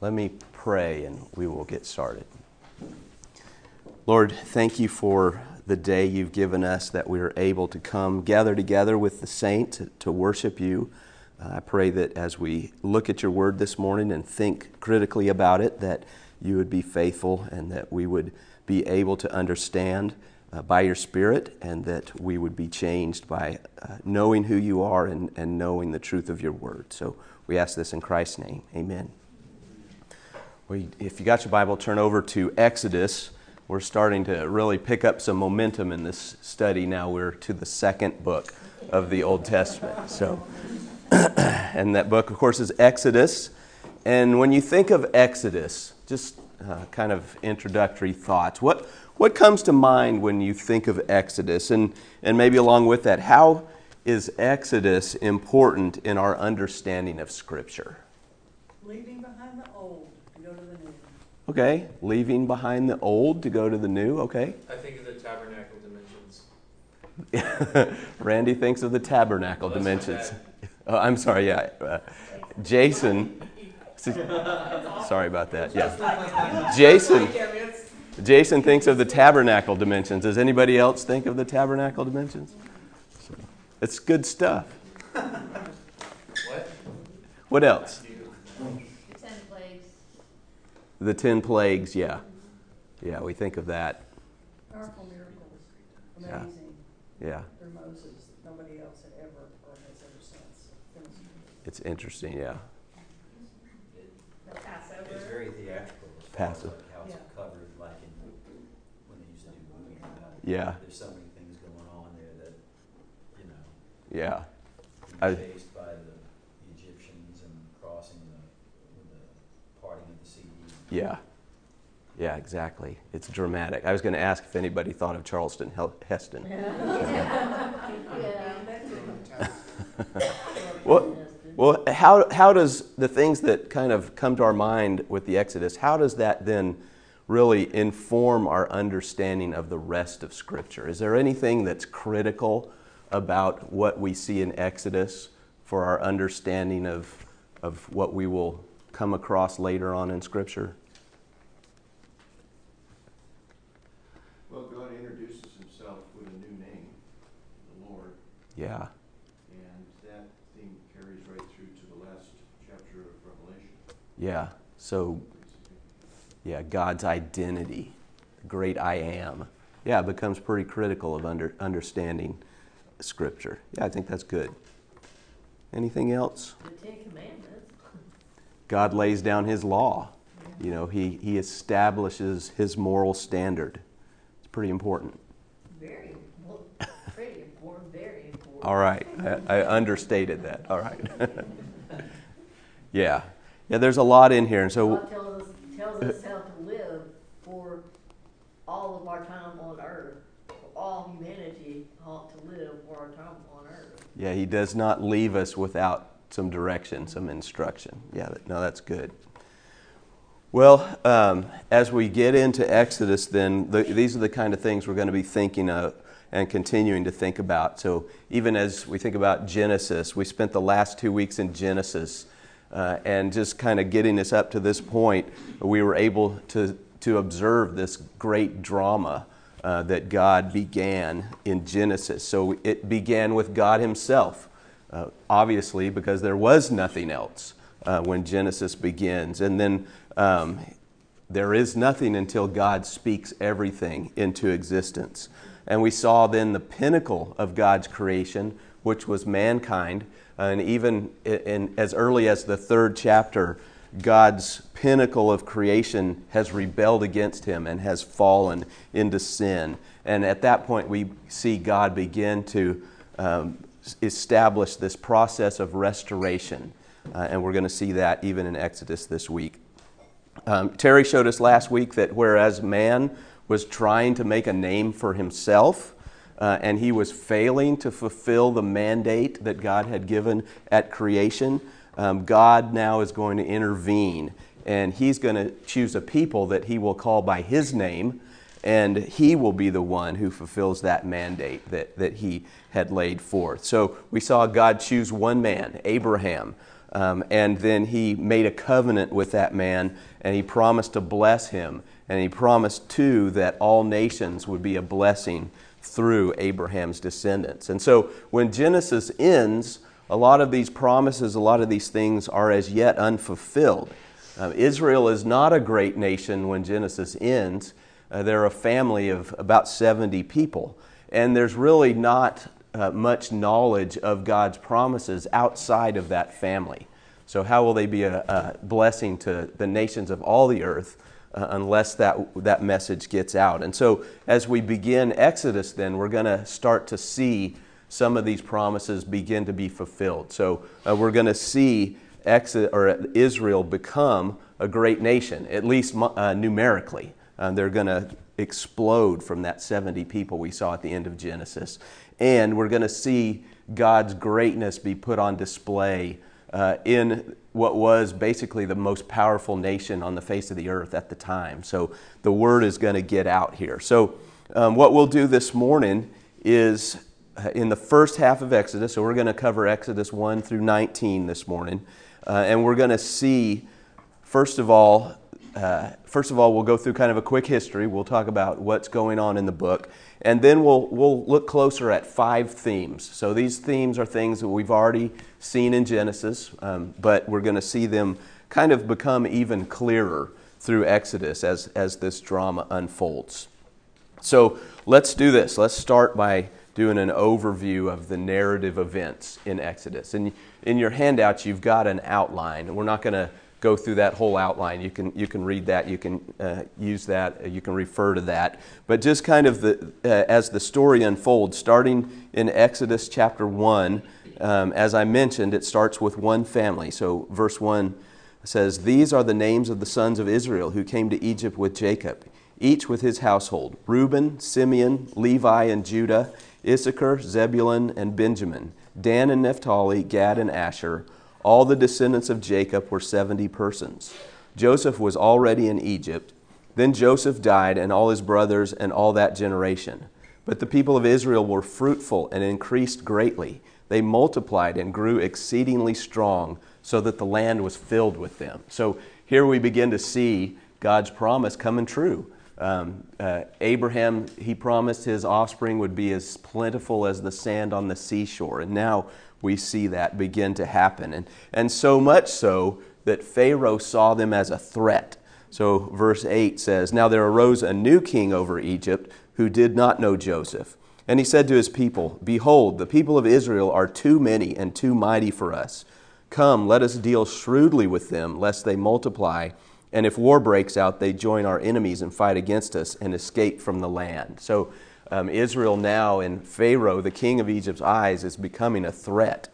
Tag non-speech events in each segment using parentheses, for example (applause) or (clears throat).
Let me pray and we will get started. Lord, thank you for the day you've given us that we are able to come gather together with the saints to, worship you. Uh, I pray that as we look at your word this morning and think critically about it, that you would be faithful and that we would be able to understand uh, by your Spirit and that we would be changed by uh, knowing who you are and, and knowing the truth of your word. So we ask this in Christ's name. Amen. If you got your Bible, turn over to Exodus. We're starting to really pick up some momentum in this study now. We're to the second book of the Old Testament. So, (clears throat) and that book, of course, is Exodus. And when you think of Exodus, just uh, kind of introductory thoughts. What, what comes to mind when you think of Exodus? And, and maybe along with that, how is Exodus important in our understanding of Scripture? Leaving behind the old to go to the new. Okay, leaving behind the old to go to the new, okay. I think of the tabernacle dimensions. (laughs) Randy thinks of the tabernacle well, dimensions. (laughs) Oh, I'm sorry, yeah. Uh, Jason Sorry about that. Yeah. Jason. Jason thinks of the tabernacle dimensions. Does anybody else think of the tabernacle dimensions? It's good stuff. What? What else? The ten plagues. The ten plagues, yeah. Yeah, we think of that. Powerful miracles. Amazing. Yeah. yeah. Through Moses. Nobody else had ever or has ever since. It's interesting, yeah. passive. Like how it's yeah. covered, like in when they used to do movies. yeah. There's so many things going on there that, you know. Yeah. I, chased by the Egyptians and crossing the, the parting of the sea. Yeah. Yeah, exactly. It's dramatic. I was going to ask if anybody thought of Charlton Heston. (laughs) Yeah. yeah. well, well, how, how does the things that kind of come to our mind with the Exodus, how does that then really inform our understanding of the rest of Scripture? Is there anything that's critical about what we see in Exodus for our understanding of, of what we will come across later on in Scripture? Well, God introduces himself with a new name, the Lord. Yeah. And that theme carries right through to the last chapter of Revelation. Yeah. So, yeah, God's identity, the great I am, yeah, becomes pretty critical of under, understanding Scripture. Yeah, I think that's good. Anything else? The Ten Commandments. God lays down His law. You know, He, he establishes His moral standard. It's pretty important. Very important. Pretty important, very important. All right. I, I understated that. All right. (laughs) yeah. Yeah, there's a lot in here, and so God tells us, tells us how to live for all of our time on earth, for all humanity ought to live for our time on earth. Yeah, He does not leave us without some direction, some instruction. Yeah, no, that's good. Well, um, as we get into Exodus, then the, these are the kind of things we're going to be thinking of and continuing to think about. So, even as we think about Genesis, we spent the last two weeks in Genesis uh, and just kind of getting us up to this point, we were able to, to observe this great drama uh, that God began in Genesis. So it began with God Himself, uh, obviously, because there was nothing else uh, when Genesis begins. And then um, there is nothing until God speaks everything into existence. And we saw then the pinnacle of God's creation, which was mankind. And even in, as early as the third chapter, God's pinnacle of creation has rebelled against him and has fallen into sin. And at that point, we see God begin to um, establish this process of restoration. Uh, and we're going to see that even in Exodus this week. Um, Terry showed us last week that whereas man was trying to make a name for himself, uh, and he was failing to fulfill the mandate that God had given at creation, um, God now is going to intervene and he's going to choose a people that he will call by his name and he will be the one who fulfills that mandate that, that he had laid forth. So we saw God choose one man, Abraham, Um, and then he made a covenant with that man, and he promised to bless him. And he promised, too, that all nations would be a blessing through Abraham's descendants. And so when Genesis ends, a lot of these promises, a lot of these things are as yet unfulfilled. Uh, Israel is not a great nation when Genesis ends. Uh, they're a family of about 70 people. And there's really not uh, much knowledge of God's promises outside of that family. So, how will they be a, a blessing to the nations of all the earth uh, unless that, that message gets out? And so, as we begin Exodus, then, we're going to start to see some of these promises begin to be fulfilled. So, uh, we're going to see Exodus, or Israel become a great nation, at least uh, numerically. Uh, they're going to explode from that 70 people we saw at the end of Genesis. And we're going to see God's greatness be put on display uh, in what was basically the most powerful nation on the face of the earth at the time. So the word is going to get out here. So, um, what we'll do this morning is uh, in the first half of Exodus, so we're going to cover Exodus 1 through 19 this morning, uh, and we're going to see, first of all, uh, first of all, we'll go through kind of a quick history. We'll talk about what's going on in the book. And then we'll, we'll look closer at five themes. So these themes are things that we've already seen in Genesis, um, but we're going to see them kind of become even clearer through Exodus as, as this drama unfolds. So let's do this. Let's start by doing an overview of the narrative events in Exodus. And in your handouts, you've got an outline. We're not going to go through that whole outline. You can, you can read that, you can uh, use that, uh, you can refer to that. But just kind of the, uh, as the story unfolds, starting in Exodus chapter 1, um, as I mentioned, it starts with one family. So, verse 1 says, These are the names of the sons of Israel who came to Egypt with Jacob, each with his household Reuben, Simeon, Levi, and Judah, Issachar, Zebulun, and Benjamin, Dan and Naphtali, Gad and Asher all the descendants of Jacob were 70 persons. Joseph was already in Egypt. Then Joseph died, and all his brothers, and all that generation. But the people of Israel were fruitful and increased greatly. They multiplied and grew exceedingly strong, so that the land was filled with them. So here we begin to see God's promise coming true. Um, uh, Abraham, he promised his offspring would be as plentiful as the sand on the seashore. And now we see that begin to happen. And, and so much so that Pharaoh saw them as a threat. So, verse 8 says Now there arose a new king over Egypt who did not know Joseph. And he said to his people, Behold, the people of Israel are too many and too mighty for us. Come, let us deal shrewdly with them, lest they multiply. And if war breaks out, they join our enemies and fight against us and escape from the land. So, um, Israel now in Pharaoh, the king of Egypt's eyes, is becoming a threat.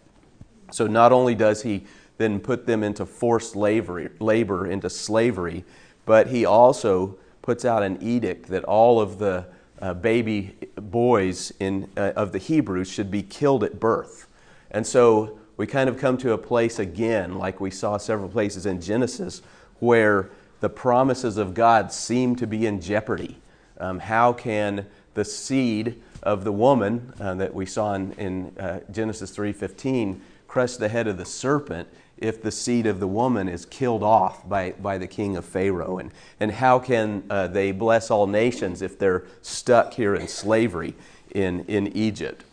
So not only does he then put them into forced labor, labor into slavery, but he also puts out an edict that all of the uh, baby boys in, uh, of the Hebrews should be killed at birth. And so we kind of come to a place again, like we saw several places in Genesis, where the promises of God seem to be in jeopardy. Um, how can the seed of the woman uh, that we saw in, in uh, Genesis 3:15 crush the head of the serpent if the seed of the woman is killed off by, by the king of Pharaoh? And, and how can uh, they bless all nations if they're stuck here in slavery in, in Egypt?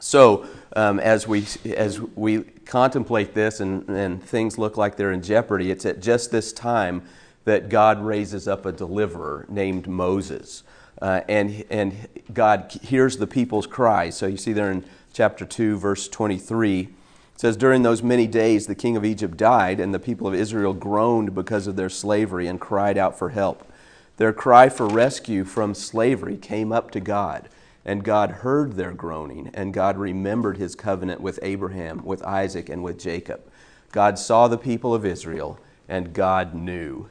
So, um, as, we, as we contemplate this and, and things look like they're in jeopardy, it's at just this time that God raises up a deliverer named Moses. Uh, and, and God hears the people's cries. So you see there in chapter 2, verse 23, it says, During those many days the king of Egypt died, and the people of Israel groaned because of their slavery and cried out for help. Their cry for rescue from slavery came up to God, and God heard their groaning, and God remembered his covenant with Abraham, with Isaac, and with Jacob. God saw the people of Israel, and God knew.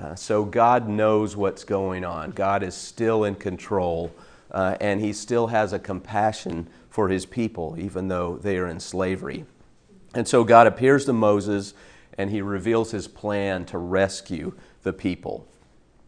Uh, so God knows what's going on. God is still in control, uh, and He still has a compassion for His people, even though they are in slavery. And so God appears to Moses, and He reveals His plan to rescue the people.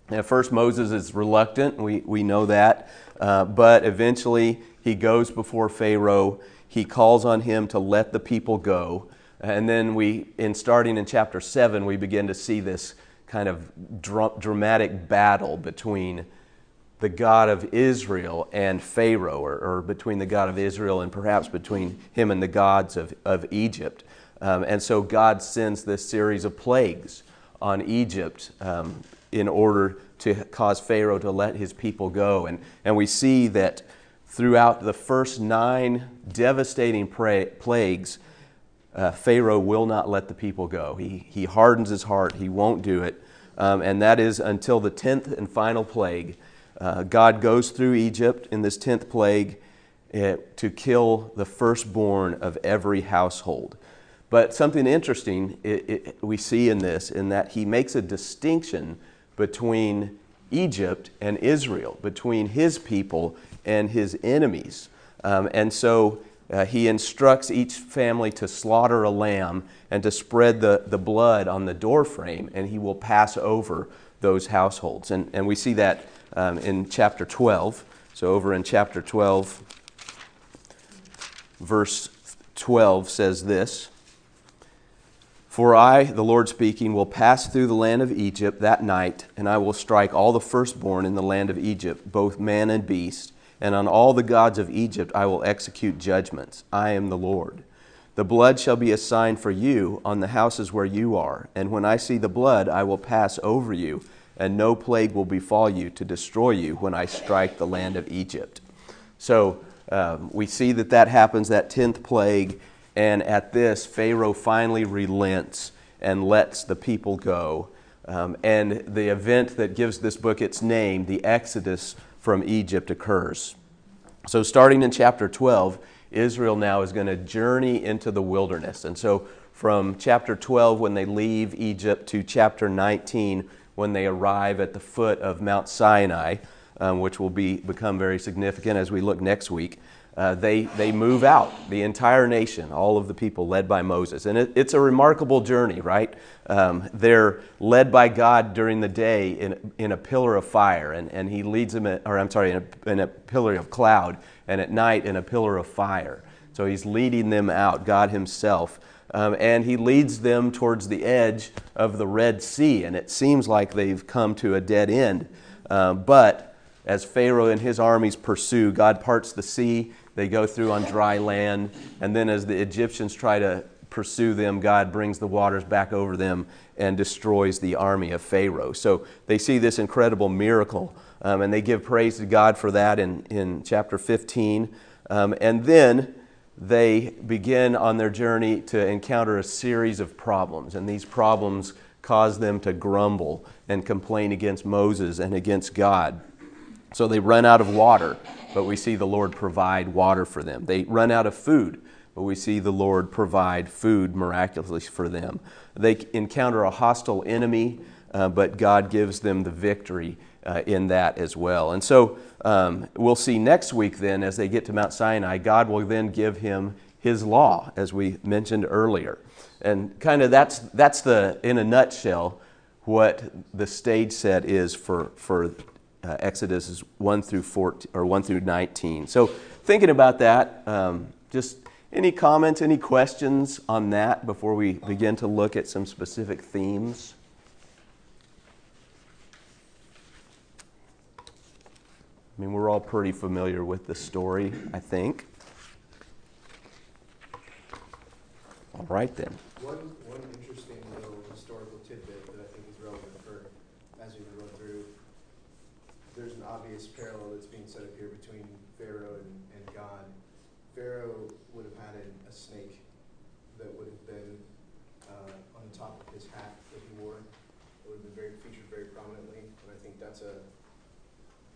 At first, Moses is reluctant, we, we know that, uh, but eventually he goes before Pharaoh. He calls on him to let the people go. And then we, in starting in chapter 7, we begin to see this kind of dra- dramatic battle between the God of Israel and Pharaoh, or, or, between the God of Israel and perhaps between him and the gods of, of Egypt. Um, and so God sends this series of plagues on Egypt um, in order to cause Pharaoh to let his people go. And, and we see that throughout the first nine devastating pra- plagues, uh, Pharaoh will not let the people go. He, he hardens his heart, he won't do it. Um, and that is until the 10th and final plague. Uh, God goes through Egypt in this 10th plague uh, to kill the firstborn of every household. But something interesting it, it, we see in this, in that he makes a distinction between Egypt and Israel, between his people and his enemies. Um, and so uh, he instructs each family to slaughter a lamb and to spread the, the blood on the doorframe, and he will pass over those households. And, and we see that um, in chapter 12. So, over in chapter 12, verse 12 says this For I, the Lord speaking, will pass through the land of Egypt that night, and I will strike all the firstborn in the land of Egypt, both man and beast and on all the gods of Egypt I will execute judgments. I am the Lord. The blood shall be a sign for you on the houses where you are, and when I see the blood, I will pass over you, and no plague will befall you to destroy you when I strike the land of Egypt. So um, we see that that happens, that tenth plague, and at this, Pharaoh finally relents and lets the people go. Um, and the event that gives this book its name, the Exodus, from Egypt occurs. So, starting in chapter 12, Israel now is going to journey into the wilderness. And so, from chapter 12, when they leave Egypt, to chapter 19, when they arrive at the foot of Mount Sinai, um, which will be, become very significant as we look next week, uh, they, they move out, the entire nation, all of the people led by Moses. And it, it's a remarkable journey, right? Um, they're led by God during the day in, in a pillar of fire, and, and He leads them, at, or I'm sorry, in a, in a pillar of cloud, and at night in a pillar of fire. So He's leading them out, God Himself. Um, and He leads them towards the edge of the Red Sea, and it seems like they've come to a dead end. Uh, but as Pharaoh and his armies pursue, God parts the sea they go through on dry land. And then, as the Egyptians try to pursue them, God brings the waters back over them and destroys the army of Pharaoh. So they see this incredible miracle. Um, and they give praise to God for that in, in chapter 15. Um, and then they begin on their journey to encounter a series of problems. And these problems cause them to grumble and complain against Moses and against God. So they run out of water but we see the Lord provide water for them. They run out of food, but we see the Lord provide food miraculously for them. They encounter a hostile enemy, uh, but God gives them the victory uh, in that as well. And so um, we'll see next week then, as they get to Mount Sinai, God will then give him his law, as we mentioned earlier. And kind of that's, that's the, in a nutshell, what the stage set is for, for uh, Exodus is 1 through 14, or 1 through 19. So thinking about that, um, just any comments, any questions on that before we begin to look at some specific themes? I mean, we're all pretty familiar with the story, I think. All right then. One, one interesting little historical tidbit that I think is relevant for as we go through there's an obvious parallel that's being set up here between Pharaoh and, and God. Pharaoh would have had a, a snake that would have been uh, on the top of his hat that he wore. It would have been very featured very prominently, and I think that's a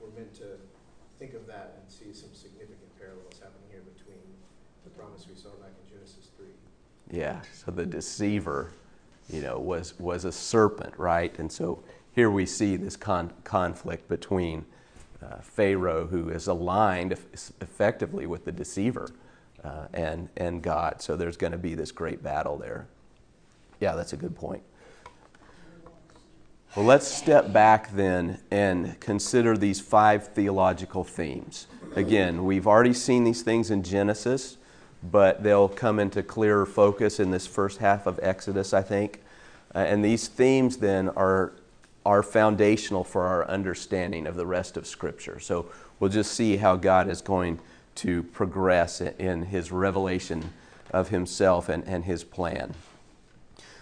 we're meant to think of that and see some significant parallels happening here between the promise we saw back in Genesis three. Yeah. So the deceiver, you know, was was a serpent, right? And so here we see this con- conflict between uh, Pharaoh, who is aligned effectively with the deceiver, uh, and, and God. So there's going to be this great battle there. Yeah, that's a good point. Well, let's step back then and consider these five theological themes. Again, we've already seen these things in Genesis. but they'll come into clearer focus in this first half of Exodus, I think. Uh, and these themes then are, are foundational for our understanding of the rest of Scripture. So we'll just see how God is going to progress in his revelation of himself and, and his plan.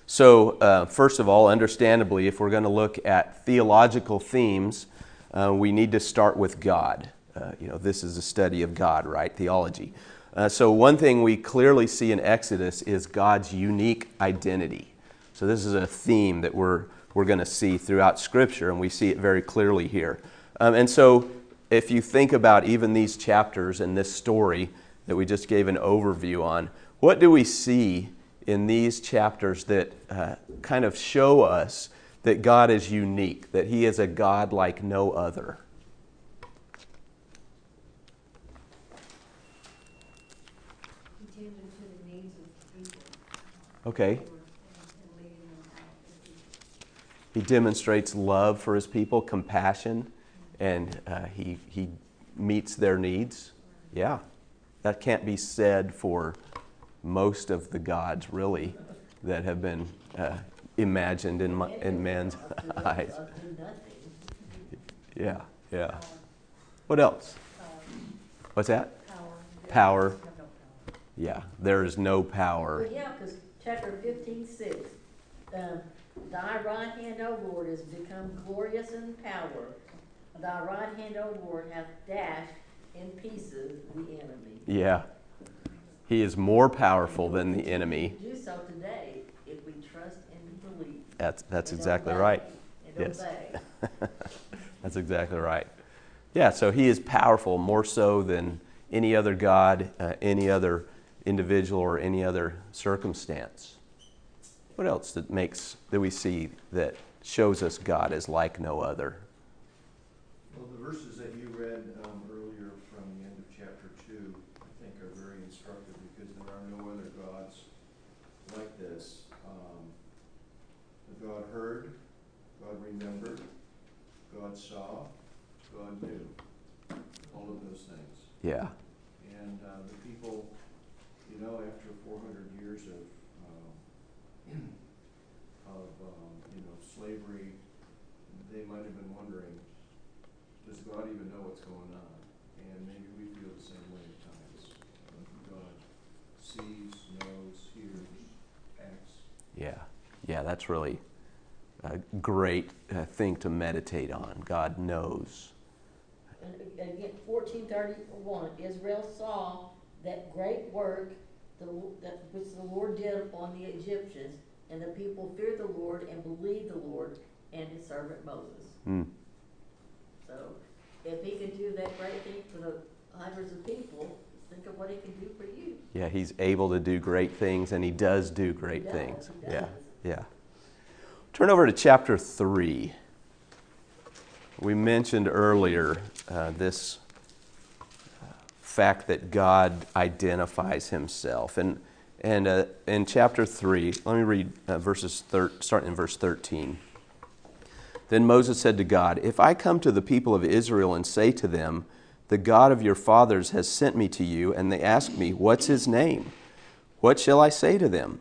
So, uh, first of all, understandably, if we're going to look at theological themes, uh, we need to start with God. Uh, you know, this is a study of God, right? Theology. Uh, so, one thing we clearly see in Exodus is God's unique identity. So, this is a theme that we're, we're going to see throughout Scripture, and we see it very clearly here. Um, and so, if you think about even these chapters and this story that we just gave an overview on, what do we see in these chapters that uh, kind of show us that God is unique, that He is a God like no other? He tended to the needs of the people. Okay. and- and leading them out as he- demonstrates love for his people, compassion, and uh, he, he meets their needs. Yeah, that can't be said for most of the gods, really, that have been uh, imagined in, in man's (laughs) eyes. Yeah, yeah. What else? What's that? Power. Yeah, there is no power. Well, yeah, because chapter fifteen, six, um, thy right hand, O Lord, is become glorious in power. Thy right hand, O Lord, hath dashed in pieces the enemy. Yeah. He is more powerful than the enemy. Do so today if we trust and believe. That's, that's exactly obey, right. And Yes. obey. (laughs) That's exactly right. Yeah, so he is powerful more so than any other God, uh, any other individual, or any other circumstance. What else that makes that we see that shows us God is like no other? Well, the verses that you read um, earlier from the end of chapter two, I think are very instructive because there are no other gods like this. Um, God heard, God remembered, God saw, God knew, all of those things. Yeah, And uh, the people, you know, after four hundred years of, um, of, um, you know, slavery, they might have been wondering, does God even know what's going on? And maybe we feel the same way at times. God sees, knows, hears, acts. yeah, yeah. That's really a great uh, thing to meditate on. God knows. And again, fourteen thirty-one, Israel saw that great work the, that which the Lord did on the Egyptians, and the people feared the Lord and believed the Lord and his servant Moses. Mm. So, if he can do that great thing for the hundreds of people, think of what he can do for you. Yeah, he's able to do great things, and he does do great does, things. he Yeah, yeah. Turn over to chapter 3. We mentioned earlier uh, this uh, fact that God identifies himself. And, and uh, in chapter 3, let me read uh, verses thir- starting in verse 13. Then Moses said to God, If I come to the people of Israel and say to them, The God of your fathers has sent me to you, and they ask me, What's his name? What shall I say to them?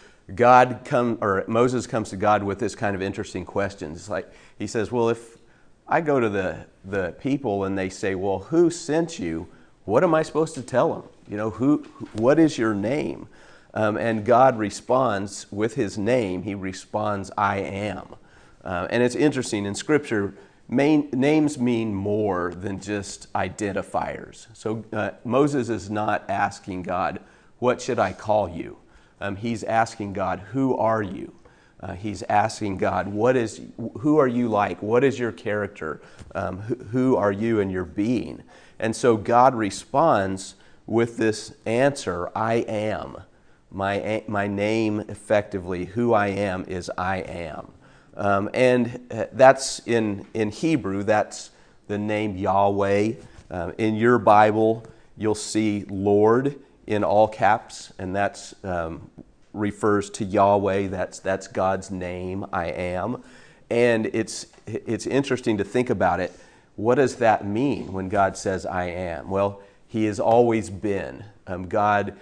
God come or Moses comes to God with this kind of interesting question. It's like he says, "Well, if I go to the the people and they say, "Well, who sent you?" What am I supposed to tell them? You know, who what is your name? Um, and God responds with his name. He responds, "I am." Uh, and it's interesting in Scripture. Main, names mean more than just identifiers. So uh, Moses is not asking God, "What should I call you?" Um, he's asking God, Who are you? Uh, he's asking God, what is, Who are you like? What is your character? Um, who, who are you and your being? And so God responds with this answer I am. My, my name, effectively, who I am, is I am. Um, and uh, that's in, in Hebrew, that's the name Yahweh. Uh, in your Bible, you'll see Lord in all caps, and that's um, refers to Yahweh. That's, that's God's name, I am. And it's, it's interesting to think about it. What does that mean when God says, I am? Well, He has always been. Um, God,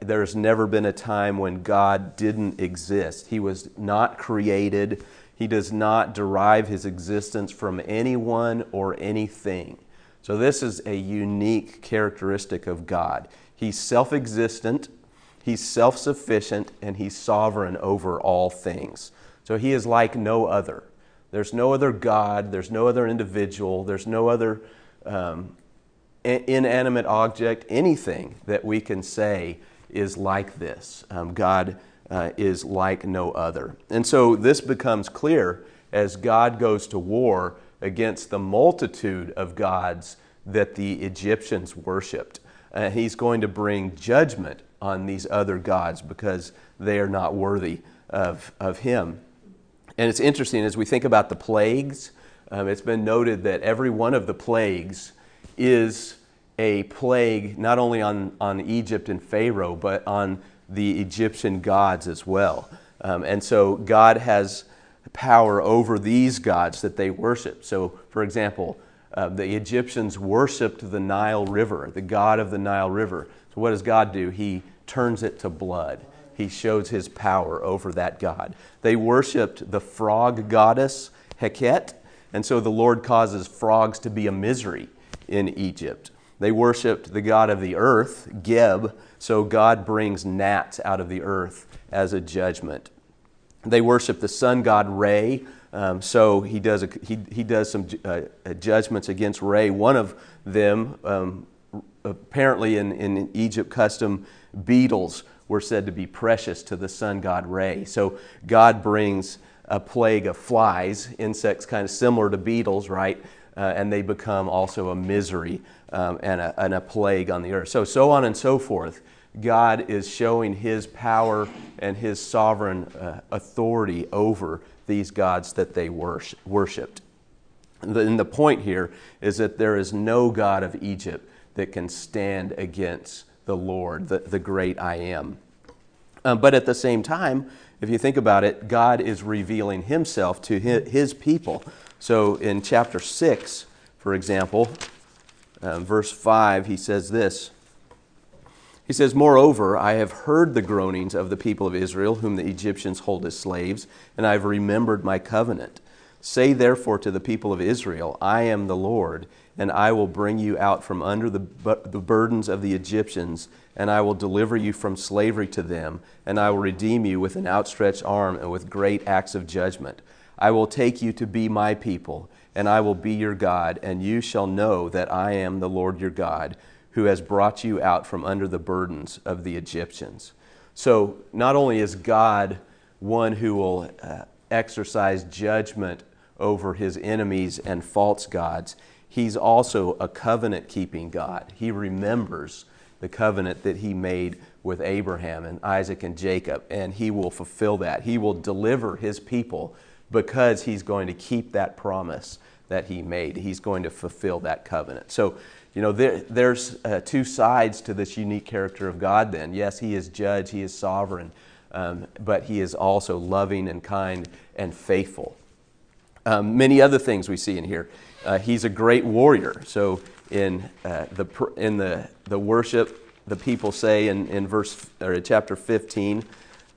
there's never been a time when God didn't exist. He was not created, He does not derive His existence from anyone or anything. So, this is a unique characteristic of God. He's self existent, He's self sufficient, and He's sovereign over all things. So, He is like no other. There's no other God, there's no other individual, there's no other um, inanimate object, anything that we can say is like this. Um, God uh, is like no other. And so this becomes clear as God goes to war against the multitude of gods that the Egyptians worshiped. Uh, he's going to bring judgment on these other gods because they are not worthy of, of him. And it's interesting as we think about the plagues, um, it's been noted that every one of the plagues is a plague not only on, on Egypt and Pharaoh, but on the Egyptian gods as well. Um, and so God has power over these gods that they worship. So, for example, uh, the Egyptians worshiped the Nile River, the god of the Nile River. So, what does God do? He turns it to blood. He shows his power over that god. They worshiped the frog goddess Heket, and so the Lord causes frogs to be a misery in Egypt. They worshiped the god of the earth, Geb, so God brings gnats out of the earth as a judgment. They worship the sun god Re, um, so he does, a, he, he does some uh, judgments against Re. One of them, um, apparently in, in Egypt custom, beetles were said to be precious to the sun god Re. So God brings a plague of flies, insects kind of similar to beetles, right? Uh, and they become also a misery um, and, a, and a plague on the earth. So, so on and so forth. God is showing his power and his sovereign uh, authority over these gods that they worshiped. And the point here is that there is no God of Egypt that can stand against the Lord, the, the great I am. Um, but at the same time, if you think about it, God is revealing himself to his people. So in chapter 6, for example, um, verse 5, he says this. He says, Moreover, I have heard the groanings of the people of Israel, whom the Egyptians hold as slaves, and I have remembered my covenant. Say therefore to the people of Israel, I am the Lord, and I will bring you out from under the, the burdens of the Egyptians, and I will deliver you from slavery to them, and I will redeem you with an outstretched arm and with great acts of judgment. I will take you to be my people, and I will be your God, and you shall know that I am the Lord your God who has brought you out from under the burdens of the Egyptians. So, not only is God one who will uh, exercise judgment over his enemies and false gods, he's also a covenant keeping God. He remembers the covenant that he made with Abraham and Isaac and Jacob, and he will fulfill that. He will deliver his people because he's going to keep that promise that he made. He's going to fulfill that covenant. So, you know, there, there's uh, two sides to this unique character of God then. Yes, He is judge, He is sovereign, um, but He is also loving and kind and faithful. Um, many other things we see in here. Uh, he's a great warrior. So in, uh, the, in the, the worship, the people say in, in verse or chapter 15,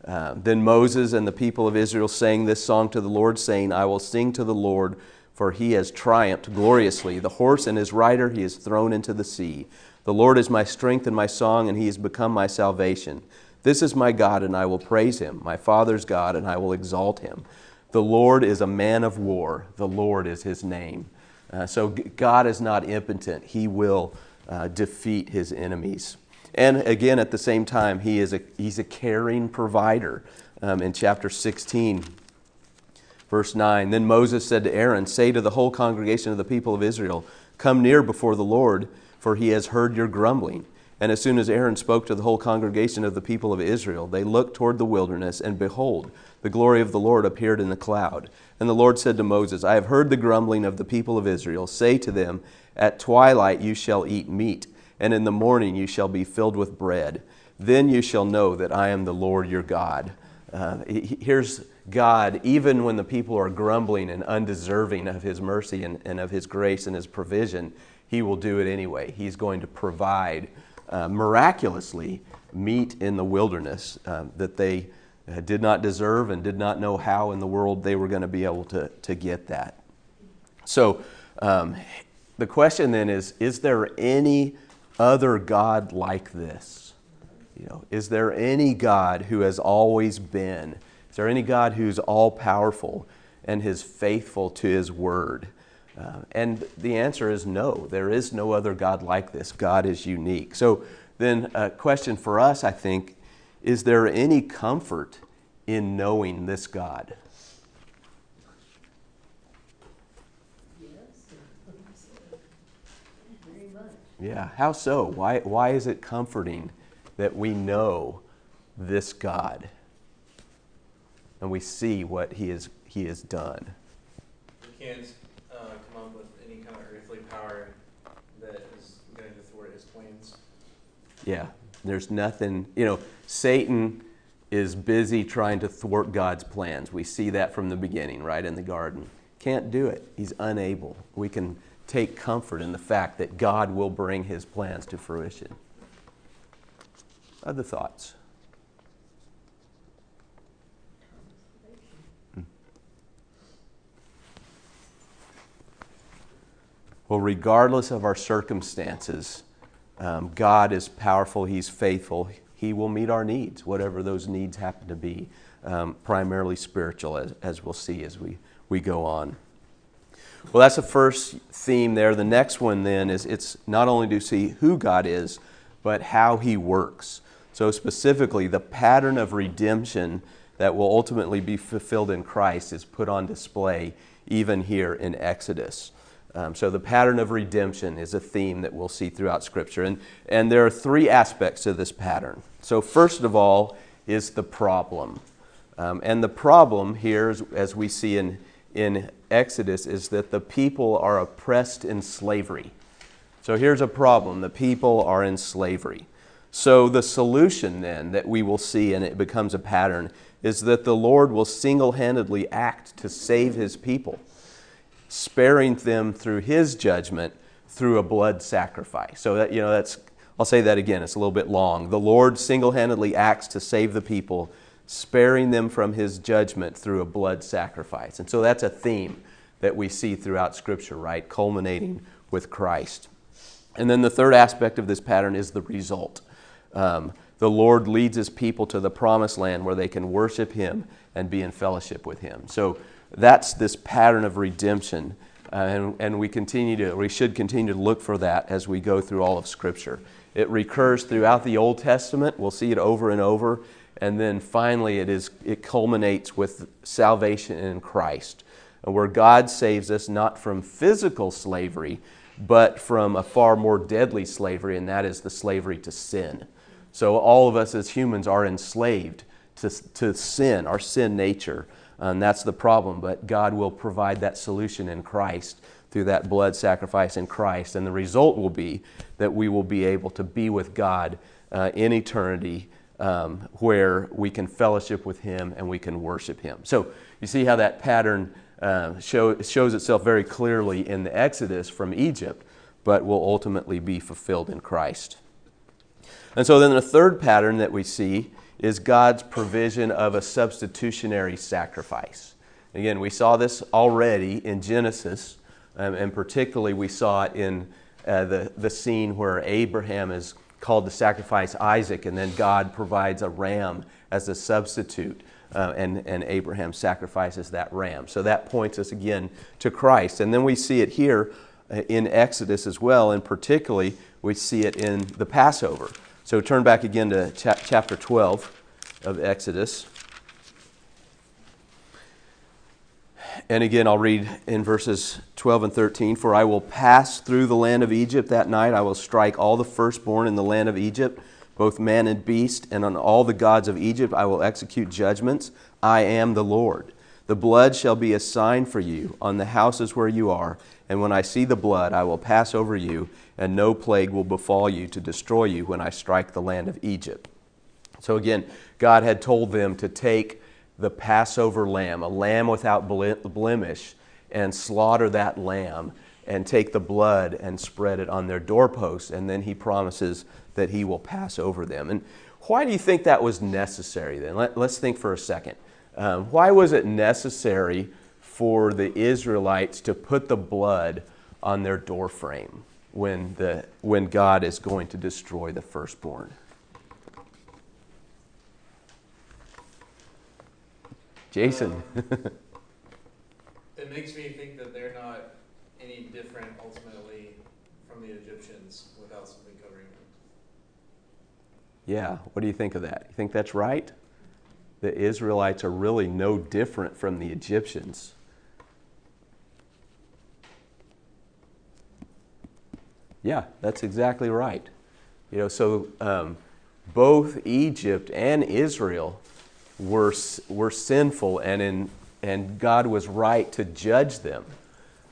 uh, then Moses and the people of Israel sang this song to the Lord, saying, I will sing to the Lord for he has triumphed gloriously. The horse and his rider he has thrown into the sea. The Lord is my strength and my song, and he has become my salvation. This is my God, and I will praise him, my Father's God, and I will exalt him. The Lord is a man of war, the Lord is his name. Uh, so God is not impotent, he will uh, defeat his enemies. And again, at the same time, he is a, he's a caring provider. Um, in chapter 16, Verse 9 Then Moses said to Aaron, Say to the whole congregation of the people of Israel, Come near before the Lord, for he has heard your grumbling. And as soon as Aaron spoke to the whole congregation of the people of Israel, they looked toward the wilderness, and behold, the glory of the Lord appeared in the cloud. And the Lord said to Moses, I have heard the grumbling of the people of Israel. Say to them, At twilight you shall eat meat, and in the morning you shall be filled with bread. Then you shall know that I am the Lord your God. Uh, here's God, even when the people are grumbling and undeserving of his mercy and, and of his grace and his provision, he will do it anyway. He's going to provide uh, miraculously meat in the wilderness um, that they uh, did not deserve and did not know how in the world they were going to be able to, to get that. So um, the question then is is there any other God like this? You know, is there any God who has always been? Is there any God who's all powerful and is faithful to his word? Uh, and the answer is no. There is no other God like this. God is unique. So then, a question for us, I think, is there any comfort in knowing this God? Yes. (laughs) Very much. Yeah, how so? Why, why is it comforting that we know this God and we see what He, is, he has done? We can't uh, come up with any kind of earthly power that is going to thwart His plans. Yeah, there's nothing, you know, Satan is busy trying to thwart God's plans. We see that from the beginning, right in the garden. Can't do it. He's unable. We can take comfort in the fact that God will bring his plans to fruition. Other thoughts? Hmm. Well, regardless of our circumstances, um, God is powerful, He's faithful, He will meet our needs, whatever those needs happen to be, um, primarily spiritual, as, as we'll see as we, we go on. Well, that's the first theme there. The next one then is it's not only to see who God is, but how He works. So, specifically, the pattern of redemption that will ultimately be fulfilled in Christ is put on display even here in Exodus. Um, so, the pattern of redemption is a theme that we'll see throughout Scripture. And, and there are three aspects to this pattern. So, first of all, is the problem. Um, and the problem here, as we see in, in Exodus, is that the people are oppressed in slavery. So, here's a problem the people are in slavery. So, the solution then that we will see, and it becomes a pattern, is that the Lord will single handedly act to save his people sparing them through his judgment through a blood sacrifice. So that you know that's I'll say that again, it's a little bit long. The Lord single-handedly acts to save the people, sparing them from his judgment through a blood sacrifice. And so that's a theme that we see throughout scripture, right? Culminating with Christ. And then the third aspect of this pattern is the result. Um, the Lord leads his people to the promised land where they can worship him and be in fellowship with him. So that's this pattern of redemption. Uh, and, and we continue to, we should continue to look for that as we go through all of Scripture. It recurs throughout the Old Testament. We'll see it over and over. And then finally, it, is, it culminates with salvation in Christ, where God saves us not from physical slavery, but from a far more deadly slavery, and that is the slavery to sin. So all of us as humans are enslaved to, to sin, our sin nature. And that's the problem. But God will provide that solution in Christ through that blood sacrifice in Christ. And the result will be that we will be able to be with God uh, in eternity um, where we can fellowship with Him and we can worship Him. So you see how that pattern uh, show, shows itself very clearly in the Exodus from Egypt, but will ultimately be fulfilled in Christ. And so then the third pattern that we see is God's provision of a substitutionary sacrifice. Again, we saw this already in Genesis, um, and particularly we saw it in uh, the, the scene where Abraham is called to sacrifice Isaac, and then God provides a ram as a substitute, uh, and, and Abraham sacrifices that ram. So that points us again to Christ. And then we see it here uh, in Exodus as well, and particularly we see it in the Passover. So turn back again to cha- chapter 12 of Exodus. and again, I'll read in verses 12 and 13 For I will pass through the land of Egypt that night. I will strike all the firstborn in the land of Egypt, both man and beast, and on all the gods of Egypt I will execute judgments. I am the Lord. The blood shall be a sign for you on the houses where you are, and when I see the blood, I will pass over you, and no plague will befall you to destroy you when I strike the land of Egypt. So again, God had told them to take the Passover lamb, a lamb without blemish, and slaughter that lamb and take the blood and spread it on their doorposts. And then he promises that he will pass over them. And why do you think that was necessary then? Let, us think for a second. Um, why was it necessary for the Israelites to put the blood on their doorframe when, the, when God is going to destroy the firstborn? Jason. Uh, (laughs) it makes me think that they're not any different ultimately from the Egyptians without something covering them. Yeah, what do you think of that? You think that's right? The Israelites are really no different from the Egyptians. Yeah, that's exactly right. You know, so um, both Egypt and Israel were, were sinful and, in, and God was right to judge them.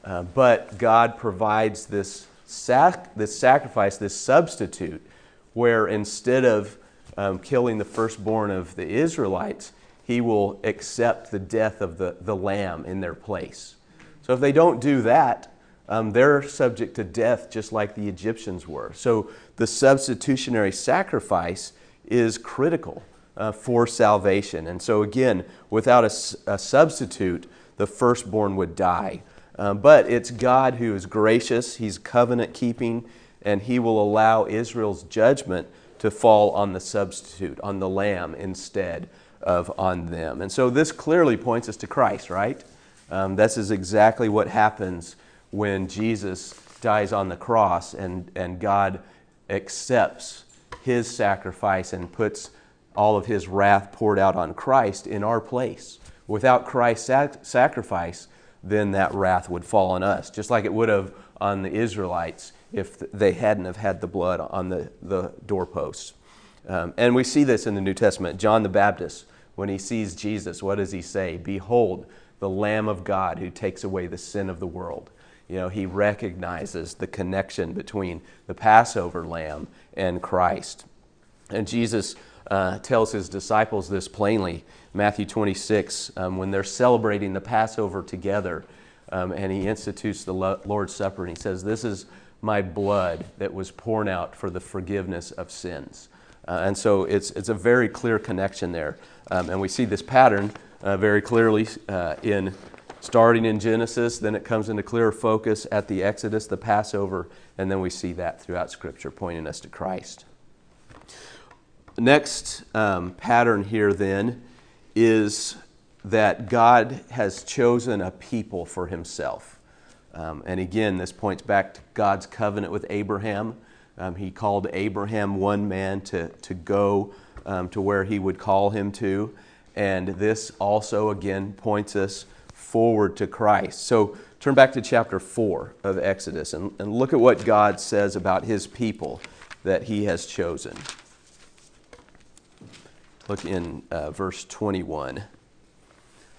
Uh, but God provides this, sac- this sacrifice, this substitute, where instead of um, killing the firstborn of the Israelites, he will accept the death of the, the lamb in their place. So if they don't do that, um, they're subject to death just like the Egyptians were. So the substitutionary sacrifice is critical uh, for salvation. And so, again, without a, a substitute, the firstborn would die. Um, but it's God who is gracious, He's covenant keeping, and He will allow Israel's judgment to fall on the substitute, on the lamb, instead of on them. And so this clearly points us to Christ, right? Um, this is exactly what happens when Jesus dies on the cross and, and God accepts his sacrifice and puts all of his wrath poured out on Christ in our place. Without Christ's sac- sacrifice, then that wrath would fall on us, just like it would have on the Israelites if they hadn't have had the blood on the, the doorposts. Um, and we see this in the New Testament. John the Baptist, when he sees Jesus, what does he say? Behold, the Lamb of God who takes away the sin of the world. You know, he recognizes the connection between the Passover lamb and Christ. And Jesus uh, tells his disciples this plainly. Matthew 26, um, when they're celebrating the Passover together, um, and he institutes the Lord's Supper, and he says, This is my blood that was poured out for the forgiveness of sins. Uh, and so it's, it's a very clear connection there. Um, and we see this pattern uh, very clearly uh, in starting in Genesis, then it comes into clearer focus at the Exodus, the Passover, and then we see that throughout Scripture pointing us to Christ. Next um, pattern here, then, is that God has chosen a people for himself. Um, and again, this points back to God's covenant with Abraham. Um, he called Abraham one man to, to go um, to where he would call him to. And this also, again, points us forward to Christ. So turn back to chapter 4 of Exodus and, and look at what God says about his people that he has chosen. Look in uh, verse 21. It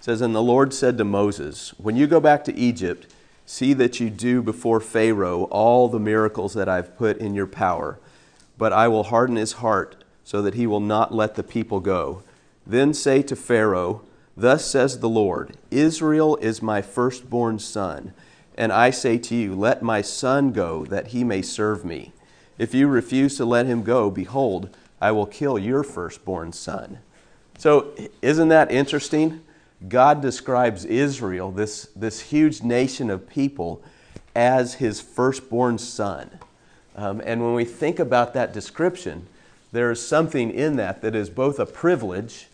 says, And the Lord said to Moses, When you go back to Egypt, see that you do before Pharaoh all the miracles that I've put in your power. But I will harden his heart so that he will not let the people go. Then say to Pharaoh, Thus says the Lord Israel is my firstborn son. And I say to you, Let my son go, that he may serve me. If you refuse to let him go, behold, I will kill your firstborn son. So, isn't that interesting? God describes Israel, this, this huge nation of people, as his firstborn son. Um, and when we think about that description, there is something in that that is both a privilege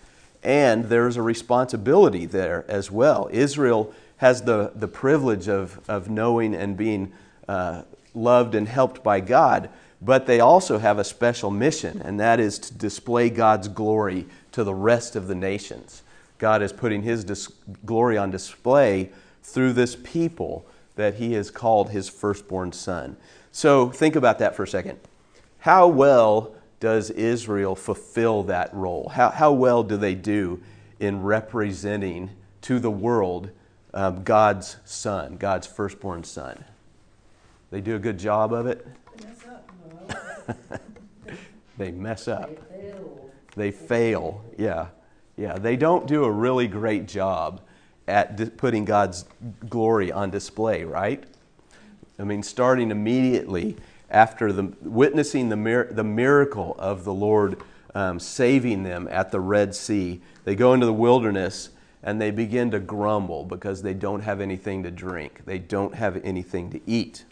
and there's a responsibility there as well. Israel has the, the privilege of, of knowing and being uh, loved and helped by God, but they also have a special mission, and that is to display God's glory to the rest of the nations. God is putting His dis- glory on display through this people that he has called his firstborn son. So think about that for a second. How well does Israel fulfill that role? How, how well do they do in representing to the world um, God's son, God's firstborn son? They do a good job of it? (laughs) They mess up. They failed. They fail. Yeah. Yeah. They don't do a really great job at di- putting God's glory on display, right? I mean, starting immediately after the, witnessing the, the miracle of the Lord um, saving them at the Red Sea, they go into the wilderness and they begin to grumble because they don't have anything to drink. They don't have anything to eat.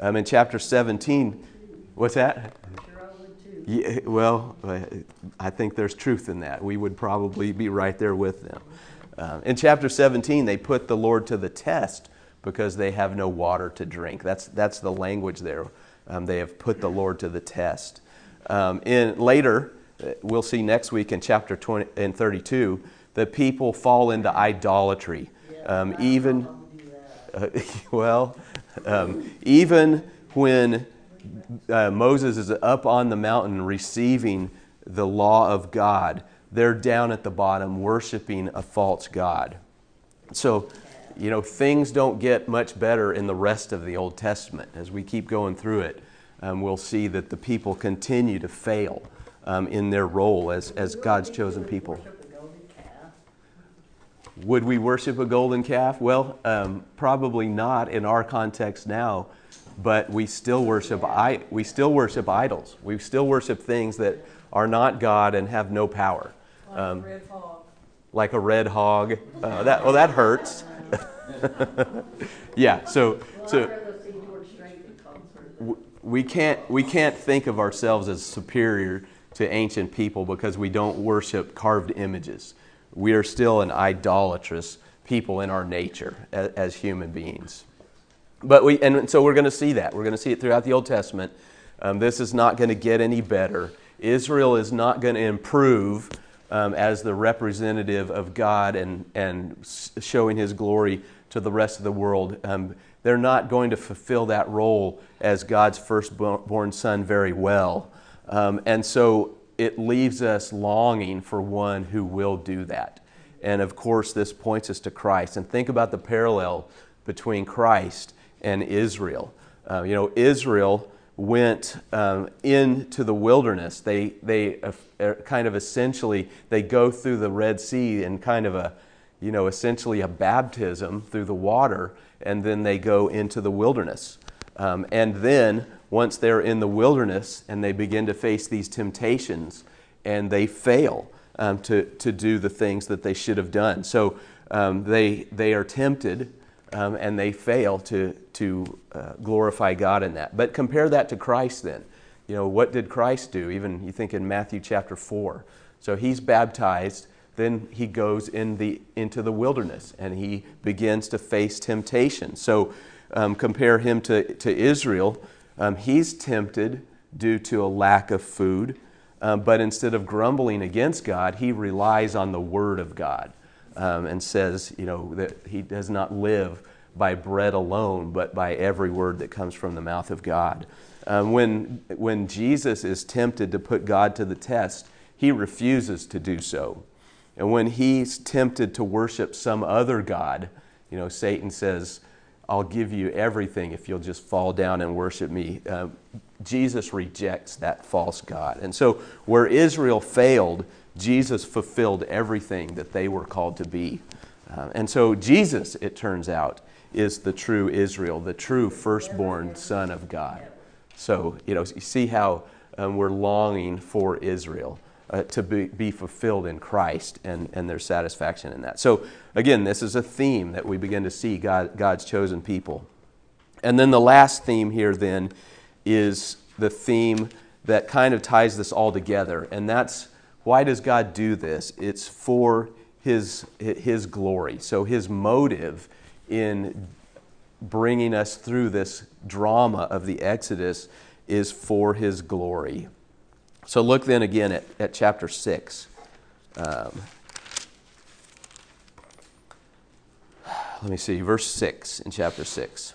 Um, in chapter 17, what's that? Yeah, well, I think there's truth in that. We would probably be right there with them. Um, in chapter 17, they put the Lord to the test because they have no water to drink. That's, that's the language there. Um, they have put the Lord to the test. Um, in, later, uh, we'll see next week in chapter 20 and 32, the people fall into idolatry. Um, even. don't know how to do that. Uh, (laughs) well, um, even when uh, Moses is up on the mountain receiving the law of God, they're down at the bottom worshiping a false God. So, you know, things don't get much better in the rest of the Old Testament. As we keep going through it, um, we'll see that the people continue to fail um, in their role as, as God's chosen people. Worship a golden calf. Would we worship a golden calf? Well, um, probably not in our context now, but we still worship I, we still worship idols. We still worship things that are not God and have no power, Like Um, a red hog. like a red hog. Uh, that well, that hurts. (laughs) yeah. So so I'd rather see George Strait in concert. than- w- we can't we can't think of ourselves as superior to ancient people because we don't worship carved images. We are still an idolatrous people in our nature as, as human beings. But we and so we're going to see that. We're going to see it throughout the Old Testament. Um, this is not going to get any better. Israel is not going to improve um, as the representative of God and and showing His glory to the rest of the world. Um, they're not going to fulfill that role as God's firstborn son very well. Um, and so it leaves us longing for one who will do that. And of course, this points us to Christ. And think about the parallel between Christ and Israel. Uh, you know, Israel went um, into the wilderness. They, they uh, uh, kind of essentially, they go through the Red Sea in kind of a, you know, essentially a baptism through the water, and then they go into the wilderness. Um, and then, once they're in the wilderness and they begin to face these temptations, and they fail um, to, to do the things that they should have done. So um, they, they are tempted um, and they fail to, to uh, glorify God in that. But compare that to Christ then. You know, what did Christ do? Even you think in Matthew chapter 4. So he's baptized, then he goes in the, into the wilderness and he begins to face temptation. So um, compare him to, to Israel. Um, he's tempted due to a lack of food, um, but instead of grumbling against God, he relies on the Word of God um, and says, you know, that he does not live by bread alone, but by every word that comes from the mouth of God. Um, when, when Jesus is tempted to put God to the test, he refuses to do so. And when he's tempted to worship some other God, you know, Satan says, I'll give you everything if you'll just fall down and worship me. Uh, Jesus rejects that false God. And so, where Israel failed, Jesus fulfilled everything that they were called to be. Uh, and so, Jesus, it turns out, is the true Israel, the true firstborn Son of God. So, you know, you see how um, we're longing for Israel uh, to be, be fulfilled in Christ and, and their satisfaction in that. So, again, this is a theme that we begin to see God, God's chosen people. And then the last theme here, then, is the theme that kind of ties this all together. And that's why does God do this? It's for His, his glory. So, His motive in bringing us through this drama of the Exodus is for His glory. So look then again at, at chapter 6. Um, let me see, verse 6 in chapter 6.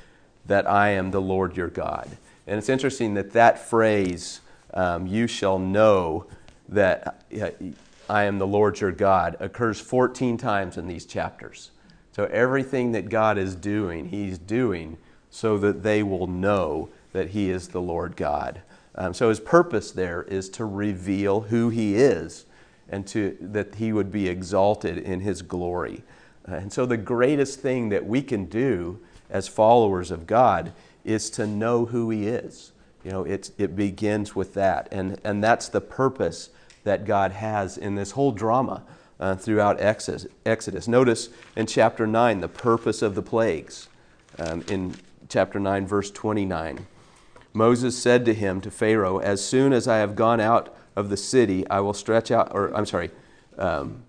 that I am the Lord your God. And it's interesting that that phrase, um, you shall know that I am the Lord your God, occurs 14 times in these chapters. So everything that God is doing, He's doing so that they will know that He is the Lord God. Um, so His purpose there is to reveal who He is and to, that He would be exalted in His glory. Uh, and so the greatest thing that we can do as followers of God is to know who He is. You know, it's, it begins with that. And, and that's the purpose that God has in this whole drama uh, throughout Exodus. Exodus. Notice in chapter 9 the purpose of the plagues. Um, in chapter 9, verse 29, Moses said to him, to Pharaoh, As soon as I have gone out of the city, I will stretch out, or I'm sorry, um,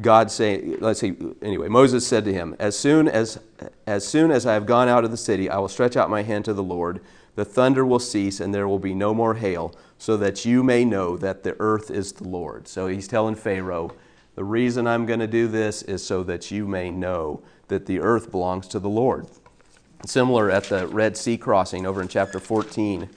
God saying, let's see, anyway, Moses said to him, as soon as, as soon as I have gone out of the city, I will stretch out my hand to the Lord. The thunder will cease, and there will be no more hail, so that you may know that the earth is the Lord. So he's telling Pharaoh, the reason I'm going to do this is so that you may know that the earth belongs to the Lord. Similar at the Red Sea crossing over in chapter 14.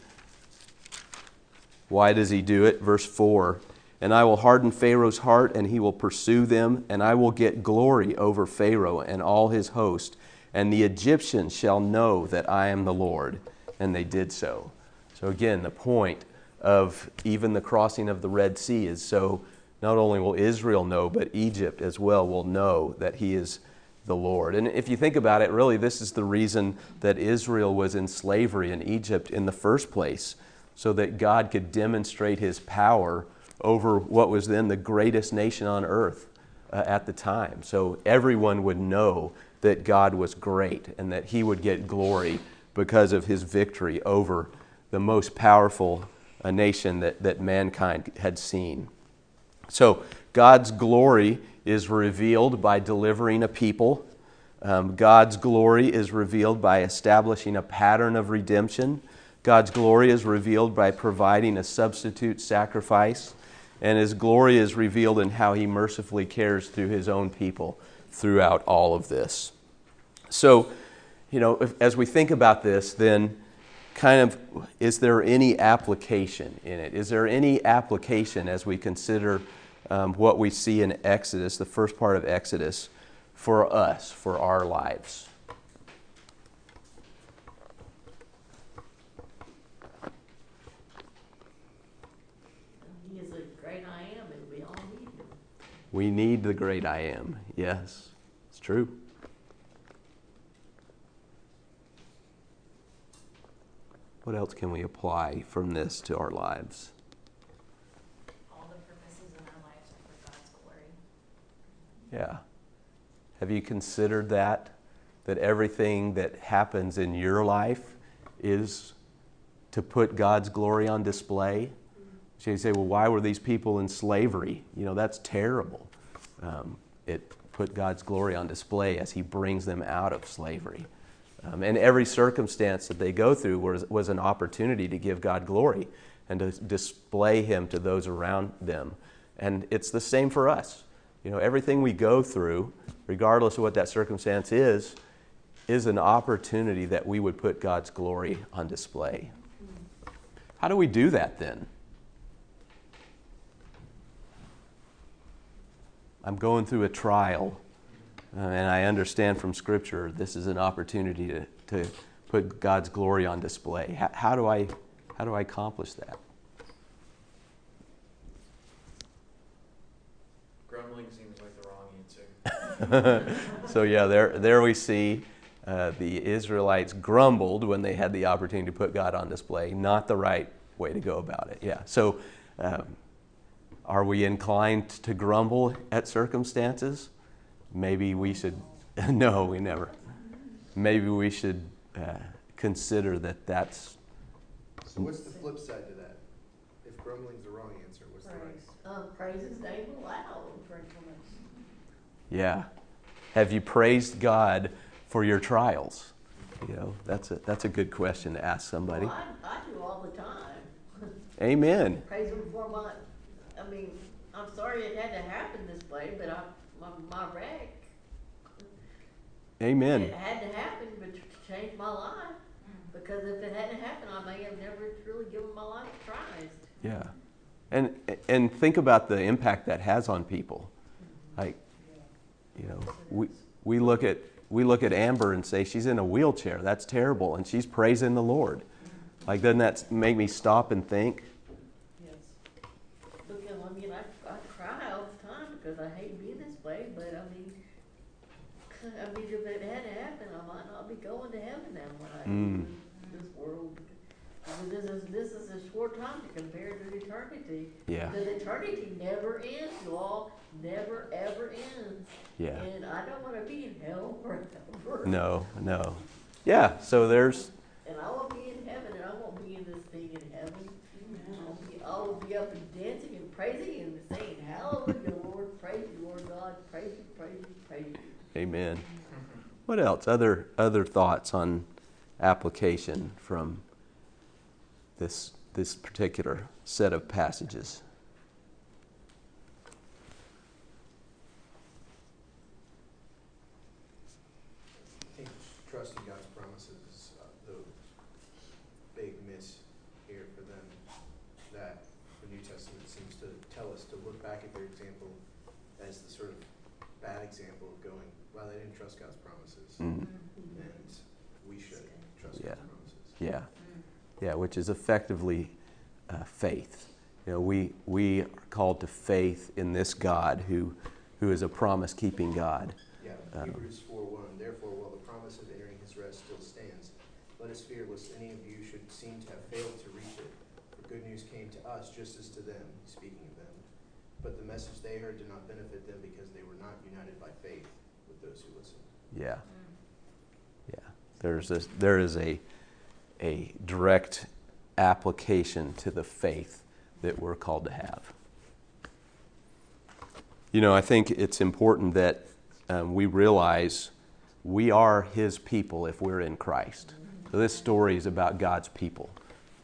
Why does he do it? Verse 4 and I will harden Pharaoh's heart, and he will pursue them, and I will get glory over Pharaoh and all his host, and the Egyptians shall know that I am the Lord. And they did so. So, again, the point of even the crossing of the Red Sea is so not only will Israel know, but Egypt as well will know that he is the Lord. And if you think about it, really, this is the reason that Israel was in slavery in Egypt in the first place, so that God could demonstrate his power over what was then the greatest nation on earth uh, at the time. So everyone would know that God was great and that he would get glory because of his victory over the most powerful uh, nation that, that mankind had seen. So God's glory is revealed by delivering a people. Um, God's glory is revealed by establishing a pattern of redemption. God's glory is revealed by providing a substitute sacrifice and his glory is revealed in how he mercifully cares through his own people throughout all of this. So, you know, if, as we think about this, then kind of is there any application in it? Is there any application as we consider um, what we see in Exodus, the first part of Exodus, for us, for our lives? We need the great I am. Yes, it's true. What else can we apply from this to our lives? All the purposes in our lives are for God's glory. Yeah. Have you considered that? That everything that happens in your life is to put God's glory on display? So you say, well, why were these people in slavery? You know, that's terrible. Um, it put God's glory on display as He brings them out of slavery. Um, and every circumstance that they go through was, was an opportunity to give God glory and to display Him to those around them. And it's the same for us. You know, everything we go through, regardless of what that circumstance is, is an opportunity that we would put God's glory on display. How do we do that then? I'm going through a trial, uh, and I understand from Scripture this is an opportunity to, to put God's glory on display. How, how, do I, how do I accomplish that? Grumbling seems like the wrong answer. (laughs) so, yeah, there, there we see uh, the Israelites grumbled when they had the opportunity to put God on display. Not the right way to go about it. Yeah. So, um, are we inclined to grumble at circumstances? Maybe we should. (laughs) no, we never. maybe we should uh, consider that that's So what's the flip side to that? If grumbling's the wrong answer, what's the right? Praise, Um, praise his name aloud. gratefulness. yeah. Have you praised God for your trials? You know, that's a that's a good question to ask somebody. Well, I, I do all the time. (laughs) Amen. Praise him for my, I mean, I'm sorry it had to happen this way, but I, my, my wreck. Amen. It had to happen, but to change my life. Because if it hadn't happened, I may have never truly given my life to Christ. Yeah. And and think about the impact that has on people. Like, you know, we we look at we look at Amber and say she's in a wheelchair. That's terrible, and she's praising the Lord. Like, doesn't that make me stop and think? Yes. Because, I mean, I, I cry all the time because I hate being this way, but I mean, I mean, if it had to happen, I might not be going to heaven then when I Mm. this world. This is, this is a short time compared to eternity. Yeah. Because eternity never ends, y'all, never ever ends. Yeah. And I don't wanna be in hell (laughs) forever. No, no. Yeah. So there's And I will be in heaven, and I won't be in this thing in heaven. I'll be, I will be up and dancing and praising and saying, Hallelujah, Lord, praise you, Lord God, praise you, praise you, praise you. Amen. What else? Other other thoughts on application from this this particular set of passages? I think trusting God's promises is uh, the big miss here for them that the New Testament seems to tell us to look back at their example as the sort of bad example of going, well, they didn't trust God's promises, Mm. and we should trust Yeah. God's promises. Yeah, yeah, which is effectively uh, faith. You know, we we are called to faith in this God who who is a promise-keeping God. Yeah, Um, Hebrews four one, therefore, while the promise of entering his rest still stands, let us fear lest any of you should seem to have failed to reach it. For good news came to us just as to them, speaking of them. But the message they heard did not benefit them because they were not united by faith with those who listened. Yeah, yeah. There's a, there is a a direct application to the faith that we're called to have. You know, I think it's important that um, we realize we are His people if we're in Christ. So this story is about God's people,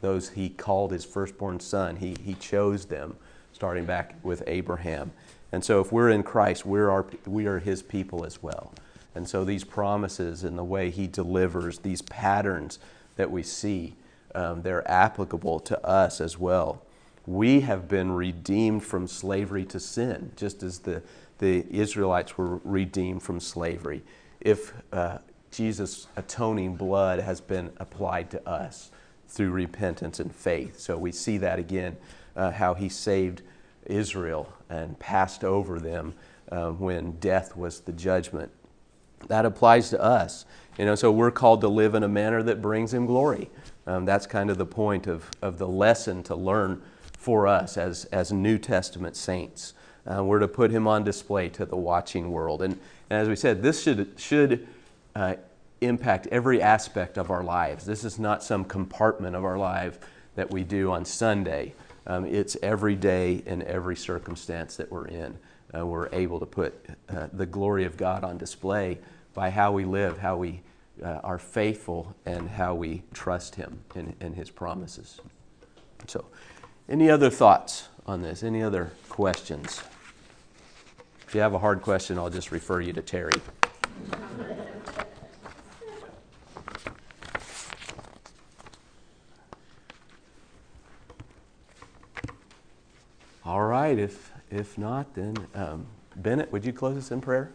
those He called His firstborn Son. He He chose them, starting back with Abraham. And so, if we're in Christ, we're our, we are His people as well. And so, these promises and the way He delivers these patterns that we see, um, they're applicable to us as well. We have been redeemed from slavery to sin, just as the, the Israelites were redeemed from slavery. If uh, Jesus' atoning blood has been applied to us through repentance and faith. So we see that again, uh, how he saved Israel and passed over them uh, when death was the judgment. That applies to us. You know, so we're called to live in a manner that brings him glory. Um, that's kind of the point of, of the lesson to learn for us as, as New Testament saints. Uh, we're to put him on display to the watching world. And, and as we said, this should, should uh, impact every aspect of our lives. This is not some compartment of our life that we do on Sunday. Um, it's every day in every circumstance that we're in. Uh, we're able to put uh, the glory of God on display by how we live, how we uh, are faithful, and how we trust Him and, and His promises. So, any other thoughts on this? Any other questions? If you have a hard question, I'll just refer you to Terry. All right, if, if not, then um, Bennett, would you close us in prayer?